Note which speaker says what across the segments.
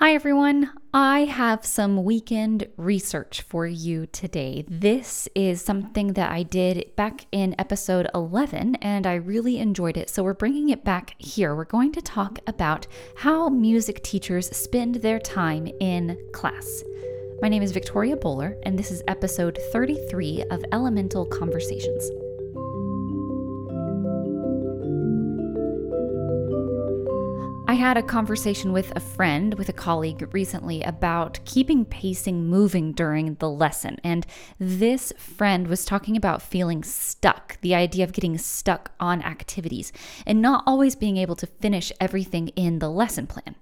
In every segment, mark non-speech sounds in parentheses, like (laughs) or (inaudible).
Speaker 1: Hi, everyone. I have some weekend research for you today. This is something that I did back in episode 11 and I really enjoyed it. So, we're bringing it back here. We're going to talk about how music teachers spend their time in class. My name is Victoria Boler, and this is episode 33 of Elemental Conversations. I had a conversation with a friend, with a colleague recently about keeping pacing moving during the lesson. And this friend was talking about feeling stuck, the idea of getting stuck on activities and not always being able to finish everything in the lesson plan.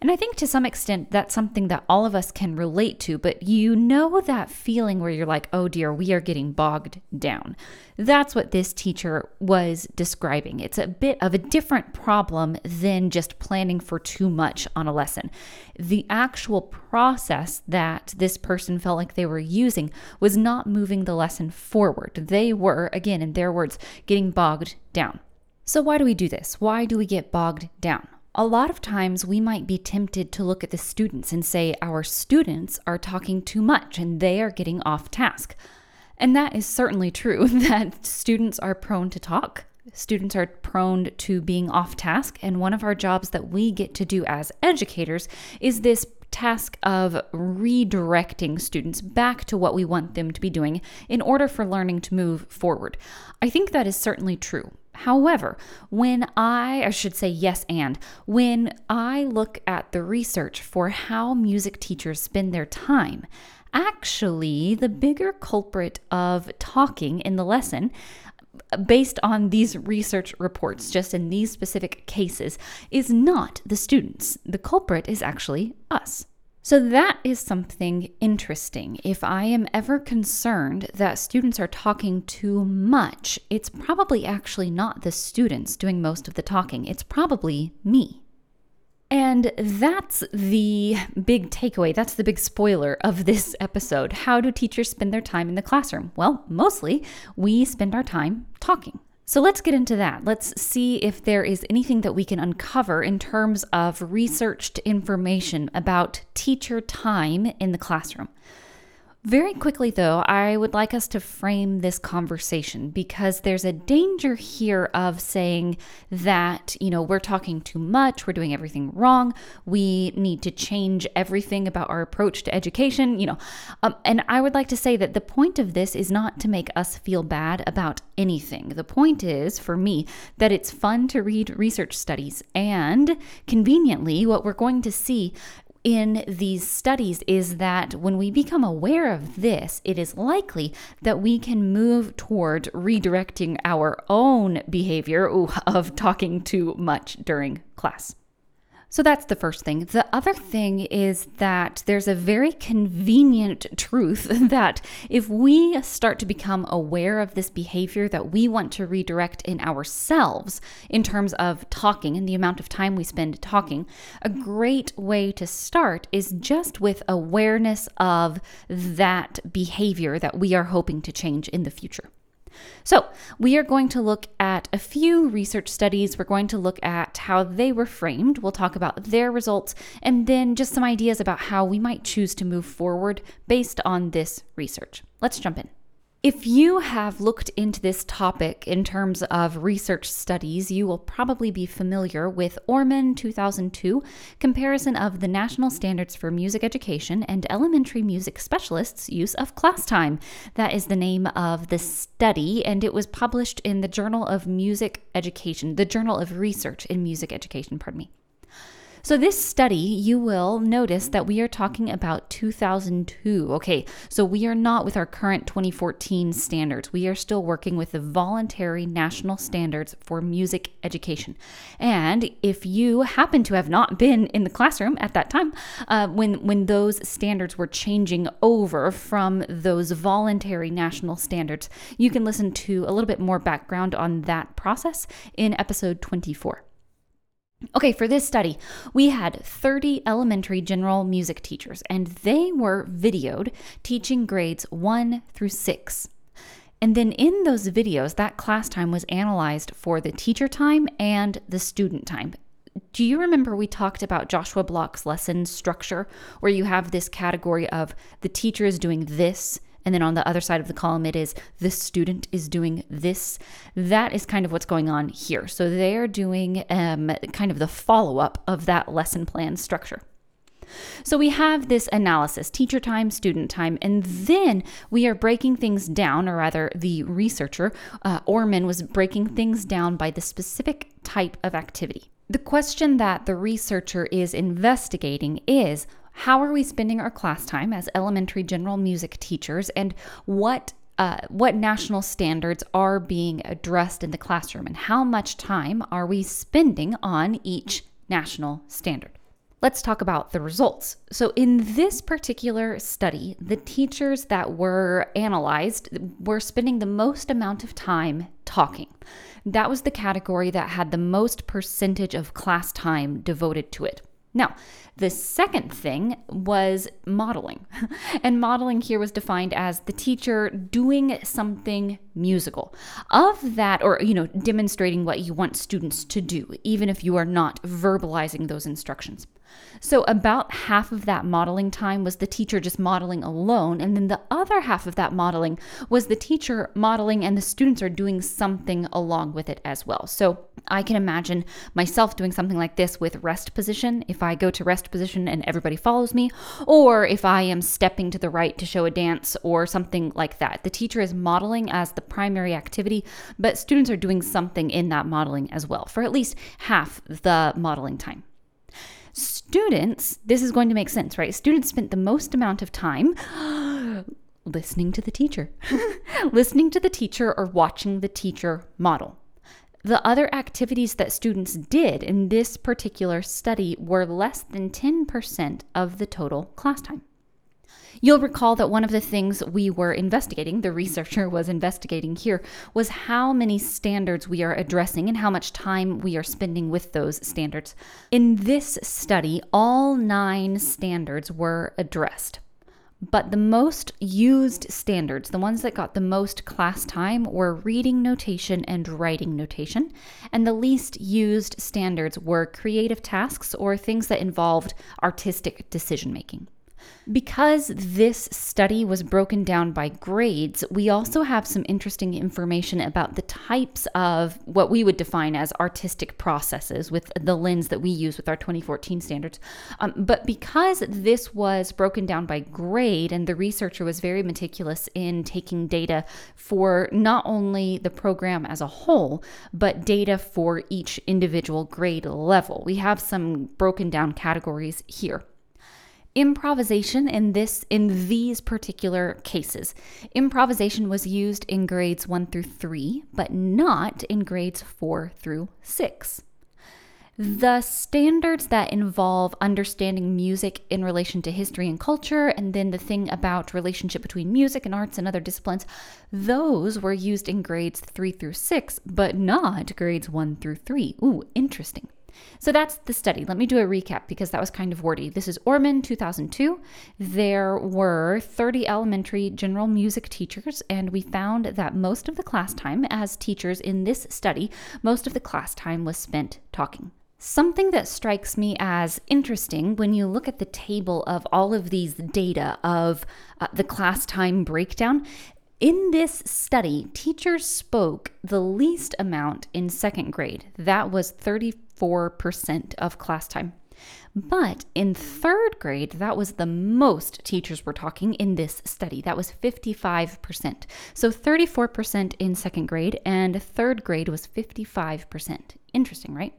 Speaker 1: And I think to some extent that's something that all of us can relate to, but you know that feeling where you're like, oh dear, we are getting bogged down. That's what this teacher was describing. It's a bit of a different problem than just planning for too much on a lesson. The actual process that this person felt like they were using was not moving the lesson forward. They were, again, in their words, getting bogged down. So, why do we do this? Why do we get bogged down? A lot of times we might be tempted to look at the students and say our students are talking too much and they are getting off task. And that is certainly true (laughs) that students are prone to talk. Students are prone to being off task. And one of our jobs that we get to do as educators is this task of redirecting students back to what we want them to be doing in order for learning to move forward. I think that is certainly true. However, when I, I should say yes, and when I look at the research for how music teachers spend their time, actually the bigger culprit of talking in the lesson based on these research reports, just in these specific cases, is not the students. The culprit is actually us. So, that is something interesting. If I am ever concerned that students are talking too much, it's probably actually not the students doing most of the talking, it's probably me. And that's the big takeaway. That's the big spoiler of this episode. How do teachers spend their time in the classroom? Well, mostly we spend our time talking. So let's get into that. Let's see if there is anything that we can uncover in terms of researched information about teacher time in the classroom. Very quickly, though, I would like us to frame this conversation because there's a danger here of saying that, you know, we're talking too much, we're doing everything wrong, we need to change everything about our approach to education, you know. Um, and I would like to say that the point of this is not to make us feel bad about anything. The point is, for me, that it's fun to read research studies. And conveniently, what we're going to see in these studies is that when we become aware of this, it is likely that we can move toward redirecting our own behavior of talking too much during class. So that's the first thing. The other thing is that there's a very convenient truth (laughs) that if we start to become aware of this behavior that we want to redirect in ourselves in terms of talking and the amount of time we spend talking, a great way to start is just with awareness of that behavior that we are hoping to change in the future. So, we are going to look at a few research studies. We're going to look at how they were framed. We'll talk about their results and then just some ideas about how we might choose to move forward based on this research. Let's jump in. If you have looked into this topic in terms of research studies, you will probably be familiar with Orman 2002 comparison of the national standards for music education and elementary music specialists' use of class time. That is the name of the study, and it was published in the Journal of Music Education, the Journal of Research in Music Education, pardon me. So, this study, you will notice that we are talking about 2002. Okay, so we are not with our current 2014 standards. We are still working with the voluntary national standards for music education. And if you happen to have not been in the classroom at that time, uh, when, when those standards were changing over from those voluntary national standards, you can listen to a little bit more background on that process in episode 24. Okay, for this study, we had 30 elementary general music teachers, and they were videoed teaching grades 1 through 6. And then in those videos, that class time was analyzed for the teacher time and the student time. do you remember we talked about Joshua Block's lesson structure, where you have this category of the teacher is doing this, and then on the other side of the column, it is the student is doing this. That is kind of what's going on here. So they are doing um, kind of the follow up of that lesson plan structure. So we have this analysis teacher time, student time, and then we are breaking things down, or rather, the researcher, uh, Orman, was breaking things down by the specific type of activity. The question that the researcher is investigating is how are we spending our class time as elementary general music teachers, and what uh, what national standards are being addressed in the classroom, and how much time are we spending on each national standard? Let's talk about the results. So, in this particular study, the teachers that were analyzed were spending the most amount of time talking. That was the category that had the most percentage of class time devoted to it. Now, the second thing was modeling. (laughs) and modeling here was defined as the teacher doing something musical. Of that, or, you know, demonstrating what you want students to do, even if you are not verbalizing those instructions. So, about half of that modeling time was the teacher just modeling alone. And then the other half of that modeling was the teacher modeling, and the students are doing something along with it as well. So, I can imagine myself doing something like this with rest position if I go to rest position and everybody follows me, or if I am stepping to the right to show a dance or something like that. The teacher is modeling as the primary activity, but students are doing something in that modeling as well for at least half the modeling time. Students, this is going to make sense, right? Students spent the most amount of time (gasps) listening to the teacher, (laughs) listening to the teacher or watching the teacher model. The other activities that students did in this particular study were less than 10% of the total class time. You'll recall that one of the things we were investigating, the researcher (laughs) was investigating here, was how many standards we are addressing and how much time we are spending with those standards. In this study, all nine standards were addressed. But the most used standards, the ones that got the most class time, were reading notation and writing notation. And the least used standards were creative tasks or things that involved artistic decision making. Because this study was broken down by grades, we also have some interesting information about the types of what we would define as artistic processes with the lens that we use with our 2014 standards. Um, but because this was broken down by grade and the researcher was very meticulous in taking data for not only the program as a whole, but data for each individual grade level, we have some broken down categories here improvisation in this in these particular cases. Improvisation was used in grades 1 through 3 but not in grades 4 through 6 the standards that involve understanding music in relation to history and culture and then the thing about relationship between music and arts and other disciplines those were used in grades 3 through 6 but not grades 1 through 3 ooh interesting so that's the study. Let me do a recap because that was kind of wordy. This is Orman 2002. There were 30 elementary general music teachers, and we found that most of the class time as teachers in this study, most of the class time was spent talking. Something that strikes me as interesting when you look at the table of all of these data of uh, the class time breakdown in this study, teachers spoke the least amount in second grade. That was 34% of class time. But in third grade, that was the most teachers were talking in this study. That was 55%. So 34% in second grade, and third grade was 55%. Interesting, right?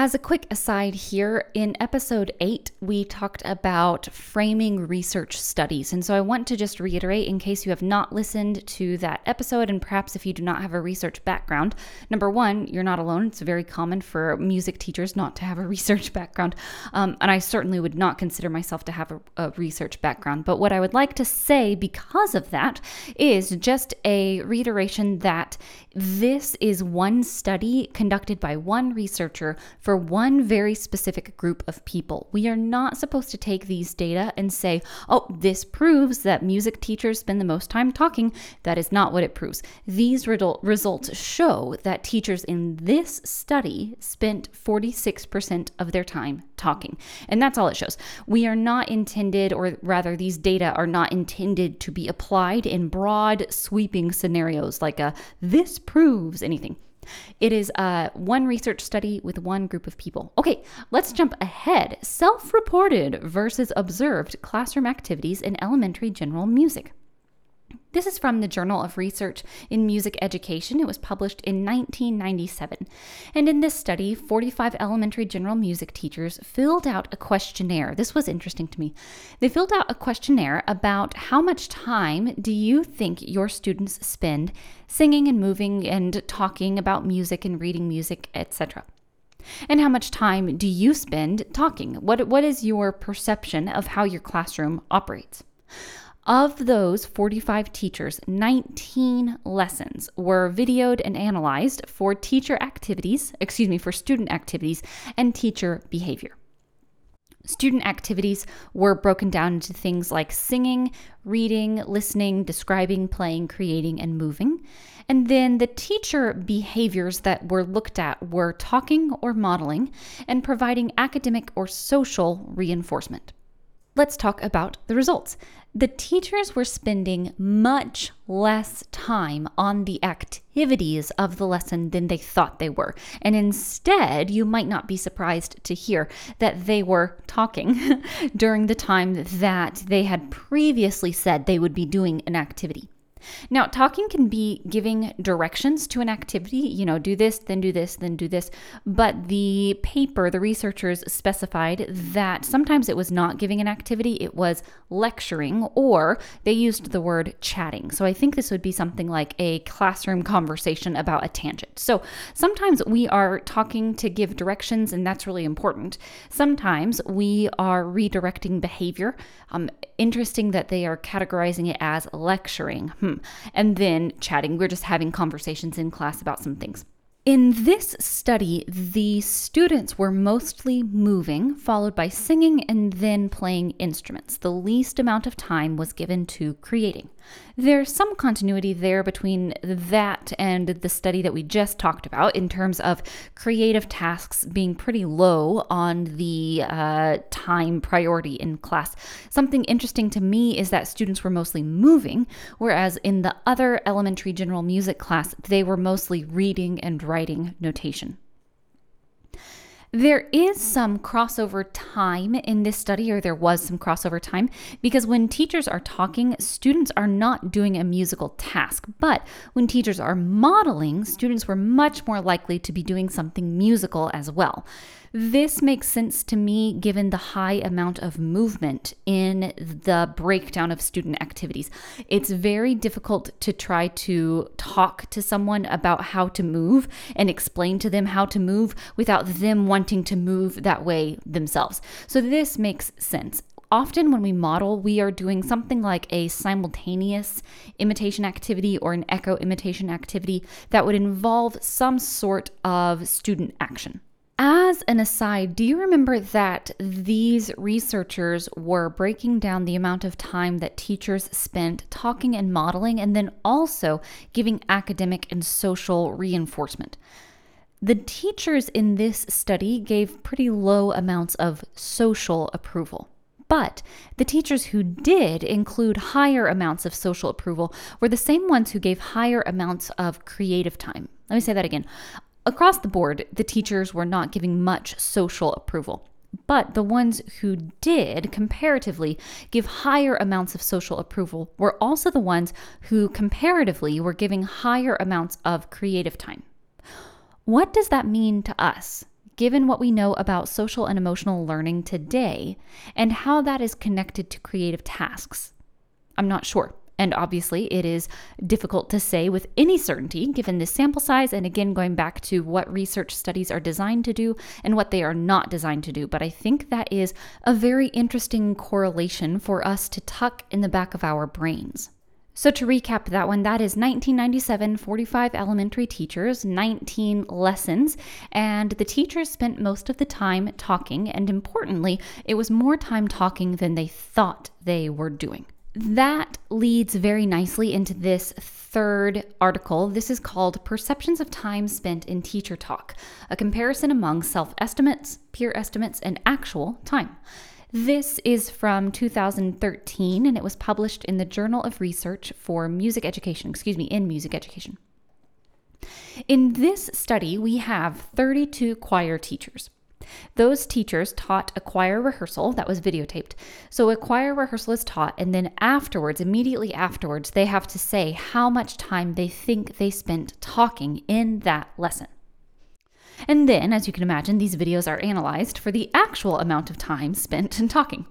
Speaker 1: As a quick aside here, in episode 8, we talked about framing research studies. And so I want to just reiterate in case you have not listened to that episode, and perhaps if you do not have a research background. Number one, you're not alone. It's very common for music teachers not to have a (laughs) research background. Um, and I certainly would not consider myself to have a, a research background. But what I would like to say because of that is just a reiteration that this is one study conducted by one researcher for one very specific group of people. We are not supposed to take these data and say, oh, this proves that music teachers spend the most time talking. That is not what it proves. These results show that teachers in this study spent 46% of their time talking. And that's all it shows. We are not intended, or rather, these data are not intended to be applied in broad, sweeping scenarios like a this proves anything. It is uh, one research study with one group of people. Okay, let's jump ahead. Self reported versus observed classroom activities in elementary general music. This is from the Journal of Research in Music Education. It was published in 1997. And in this study, 45 elementary general music teachers filled out a questionnaire. This was interesting to me. They filled out a questionnaire about how much time do you think your students spend singing and moving and talking about music and reading music, etc. And how much time do you spend talking? What, what is your perception of how your classroom operates? Of those 45 teachers, 19 lessons were videoed and analyzed for teacher activities, excuse me, for student activities and teacher behavior. Student activities were broken down into things like singing, reading, listening, describing, playing, creating, and moving. And then the teacher behaviors that were looked at were talking or modeling and providing academic or social reinforcement. Let's talk about the results. The teachers were spending much less time on the activities of the lesson than they thought they were. And instead, you might not be surprised to hear that they were talking (laughs) during the time that they had previously said they would be doing an activity. Now, talking can be giving directions to an activity, you know, do this, then do this, then do this. But the paper, the researchers specified that sometimes it was not giving an activity, it was lecturing, or they used the word chatting. So I think this would be something like a classroom conversation about a tangent. So sometimes we are talking to give directions, and that's really important. Sometimes we are redirecting behavior. Um, interesting that they are categorizing it as lecturing. Hmm. Mm-hmm. And then chatting. We're just having conversations in class about some things. In this study, the students were mostly moving, followed by singing and then playing instruments. The least amount of time was given to creating. There's some continuity there between that and the study that we just talked about in terms of creative tasks being pretty low on the uh, time priority in class. Something interesting to me is that students were mostly moving, whereas in the other elementary general music class, they were mostly reading and writing notation. There is some crossover time in this study, or there was some crossover time, because when teachers are talking, students are not doing a musical task. But when teachers are modeling, students were much more likely to be doing something musical as well. This makes sense to me given the high amount of movement in the breakdown of student activities. It's very difficult to try to talk to someone about how to move and explain to them how to move without them wanting to move that way themselves. So, this makes sense often when we model, we are doing something like a simultaneous imitation activity or an echo imitation activity that would involve some sort of student action. As an aside, do you remember that these researchers were breaking down the amount of time that teachers spent talking and modeling and then also giving academic and social reinforcement? The teachers in this study gave pretty low amounts of social approval. But the teachers who did include higher amounts of social approval were the same ones who gave higher amounts of creative time. Let me say that again. Across the board, the teachers were not giving much social approval. But the ones who did, comparatively, give higher amounts of social approval were also the ones who, comparatively, were giving higher amounts of creative time. What does that mean to us, given what we know about social and emotional learning today and how that is connected to creative tasks? I'm not sure. And obviously, it is difficult to say with any certainty given this sample size. And again, going back to what research studies are designed to do and what they are not designed to do. But I think that is a very interesting correlation for us to tuck in the back of our brains. So, to recap that one, that is 1997, 45 elementary teachers, 19 lessons, and the teachers spent most of the time talking, and importantly, it was more time talking than they thought they were doing. That leads very nicely into this third article. This is called Perceptions of Time Spent in Teacher Talk, a comparison among self estimates, peer estimates, and actual time. This is from 2013 and it was published in the Journal of Research for Music Education, excuse me, in Music Education. In this study, we have 32 choir teachers. Those teachers taught a choir rehearsal that was videotaped. So a choir rehearsal is taught, and then afterwards, immediately afterwards, they have to say how much time they think they spent talking in that lesson. And then, as you can imagine, these videos are analyzed for the actual amount of time spent in talking.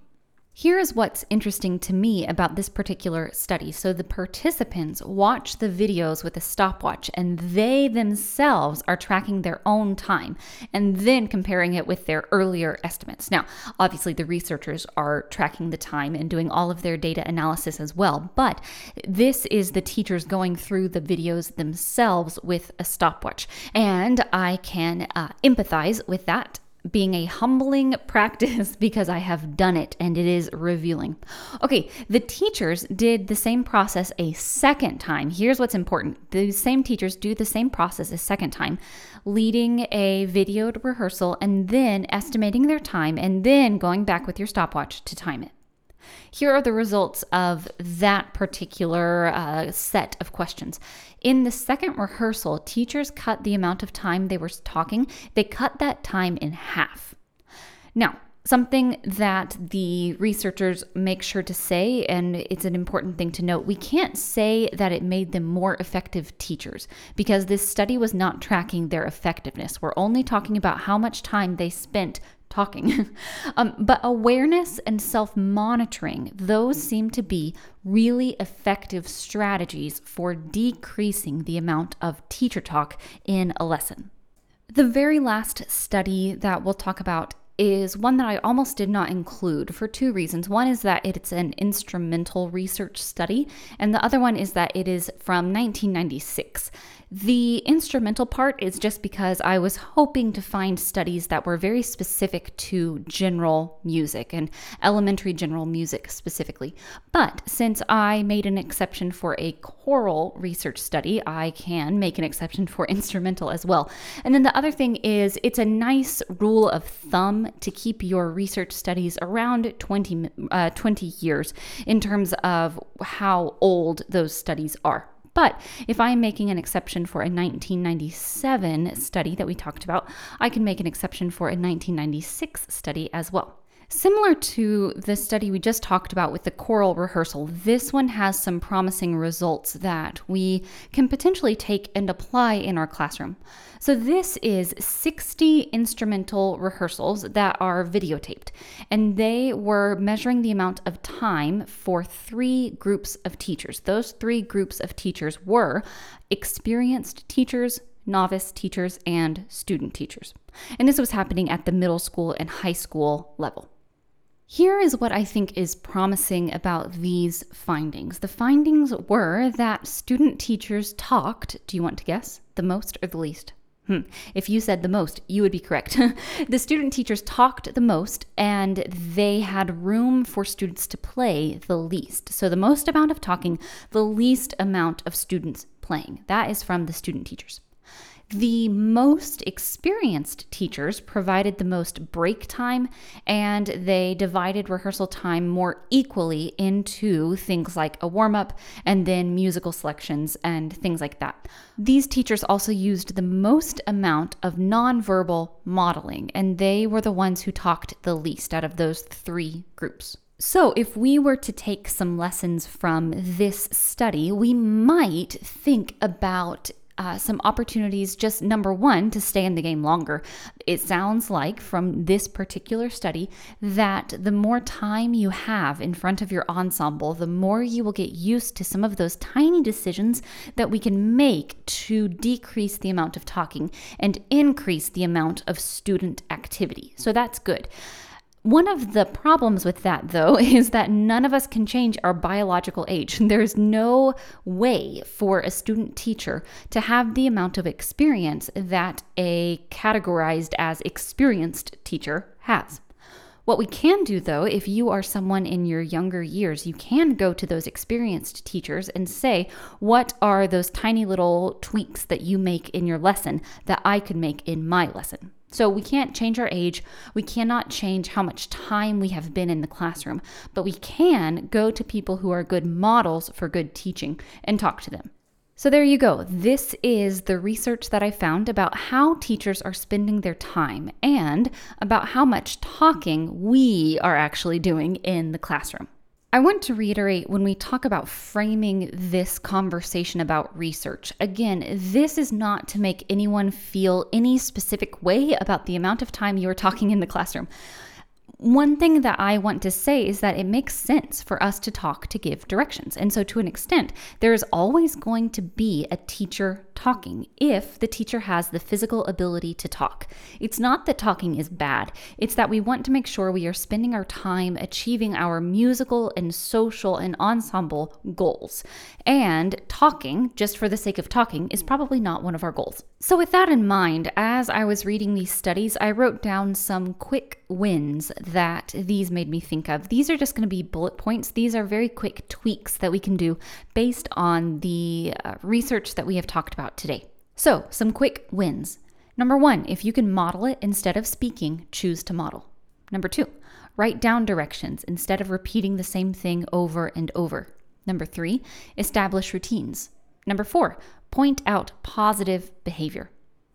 Speaker 1: Here is what's interesting to me about this particular study. So, the participants watch the videos with a stopwatch, and they themselves are tracking their own time and then comparing it with their earlier estimates. Now, obviously, the researchers are tracking the time and doing all of their data analysis as well, but this is the teachers going through the videos themselves with a stopwatch. And I can uh, empathize with that being a humbling (laughs) practice because I have done it and it is revealing. Okay, the teachers did the same process a second time. Here's what's important the same teachers do the same process a second time, leading a videoed rehearsal and then estimating their time and then going back with your stopwatch to time it. Here are the results of that particular uh, set of questions. In the second rehearsal, teachers cut the amount of time they were talking, they cut that time in half. Now, something that the researchers make sure to say, and it's an important thing to note we can't say that it made them more effective teachers because this study was not tracking their effectiveness. We're only talking about how much time they spent talking. (laughs) um, but awareness and self monitoring, those seem to be really effective strategies for decreasing the amount of teacher talk in a lesson. The very last study that we'll talk about is one that I almost did not include for two reasons. One is that it's an instrumental research study, and the other one is that it is from 1996. The instrumental part is just because I was hoping to find studies that were very specific to general music and elementary general music specifically. But since I made an exception for a choral research study, I can make an exception for (laughs) instrumental as well. And then the other thing is, it's a nice rule of thumb to keep your research studies around 20, uh, 20 years in terms of how old those studies are. But if I'm making an exception for a 1997 study that we talked about, I can make an exception for a 1996 study as well. Similar to the study we just talked about with the choral rehearsal, this one has some promising results that we can potentially take and apply in our classroom. So, this is 60 instrumental rehearsals that are videotaped, and they were measuring the amount of time for three groups of teachers. Those three groups of teachers were experienced teachers, novice teachers, and student teachers. And this was happening at the middle school and high school level. Here is what I think is promising about these findings. The findings were that student teachers talked, do you want to guess, the most or the least? Hmm. If you said the most, you would be correct. (laughs) the student teachers talked the most, and they had room for students to play the least. So, the most amount of talking, the least amount of students playing. That is from the student teachers. The most experienced teachers provided the most break time and they divided rehearsal time more equally into things like a warm up and then musical selections and things like that. These teachers also used the most amount of nonverbal modeling and they were the ones who talked the least out of those three groups. So, if we were to take some lessons from this study, we might think about uh, some opportunities, just number one, to stay in the game longer. It sounds like from this particular study that the more time you have in front of your ensemble, the more you will get used to some of those tiny decisions that we can make to decrease the amount of talking and increase the amount of student activity. So that's good. One of the problems with that, though, (laughs) is that none of us can change our biological age. (laughs) There's no way for a student teacher to have the amount of experience that a categorized as experienced teacher has. What we can do, though, if you are someone in your younger years, you can go to those experienced teachers and say, What are those tiny little tweaks that you make in your lesson that I could make in my lesson? So we can't change our age. We cannot change how much time we have been in the classroom, but we can go to people who are good models for good teaching and talk to them. So there you go. This is the research that I found about how teachers are spending their time and about how much talking we are actually doing in the classroom. I want to reiterate when we talk about framing this conversation about research. Again, this is not to make anyone feel any specific way about the amount of time you are talking in the classroom one thing that I want to say is that it makes sense for us to talk to give directions. And so, to an extent, there is always going to be a teacher talking if the teacher has the physical ability to talk. It's not that talking is bad, it's that we want to make sure we are spending our time achieving our musical and social and ensemble goals. And talking, just for the sake of talking, is probably not one of our goals. So, with that in mind, as I was reading these studies, I wrote down some quick wins that these made me think of. These are just going to be bullet points. These are very quick tweaks that we can do based on the uh, research that we have talked about today. So, some quick wins. Number one, if you can model it instead of speaking, choose to model. Number two, write down directions instead of repeating the same thing over and over. Number three, establish routines. Number four, point out positive behavior.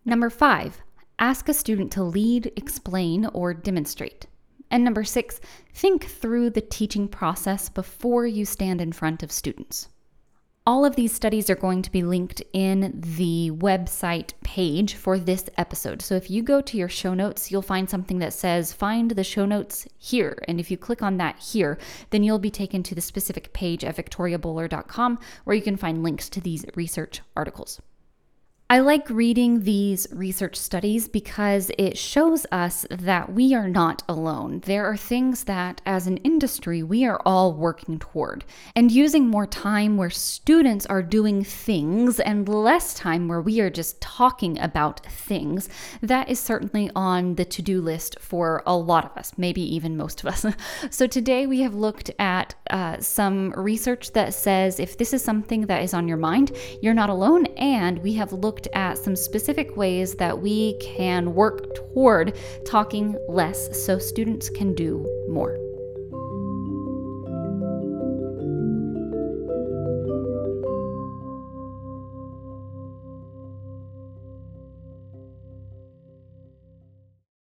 Speaker 1: Number five, ask a student to lead, explain, or demonstrate. And number six, think through the teaching process before you stand in front of students. All of these studies are going to be linked in the website page for this episode. So if you go to your show notes, you'll find something that says find the show notes here. And if you click on that here, then you'll be taken to the specific page at victoriaboler.com where you can find links to these research articles. I like reading these research studies because it shows us that we are not alone. There are things that, as an industry, we are all working toward. And using more time where students are doing things and less time where we are just talking about things, that is certainly on the to do list for a lot of us, maybe even most of us. (laughs) so today we have looked at uh, some research that says if this is something that is on your mind, you're not alone. And we have looked looked at some specific ways that we can work toward talking less so students can do more.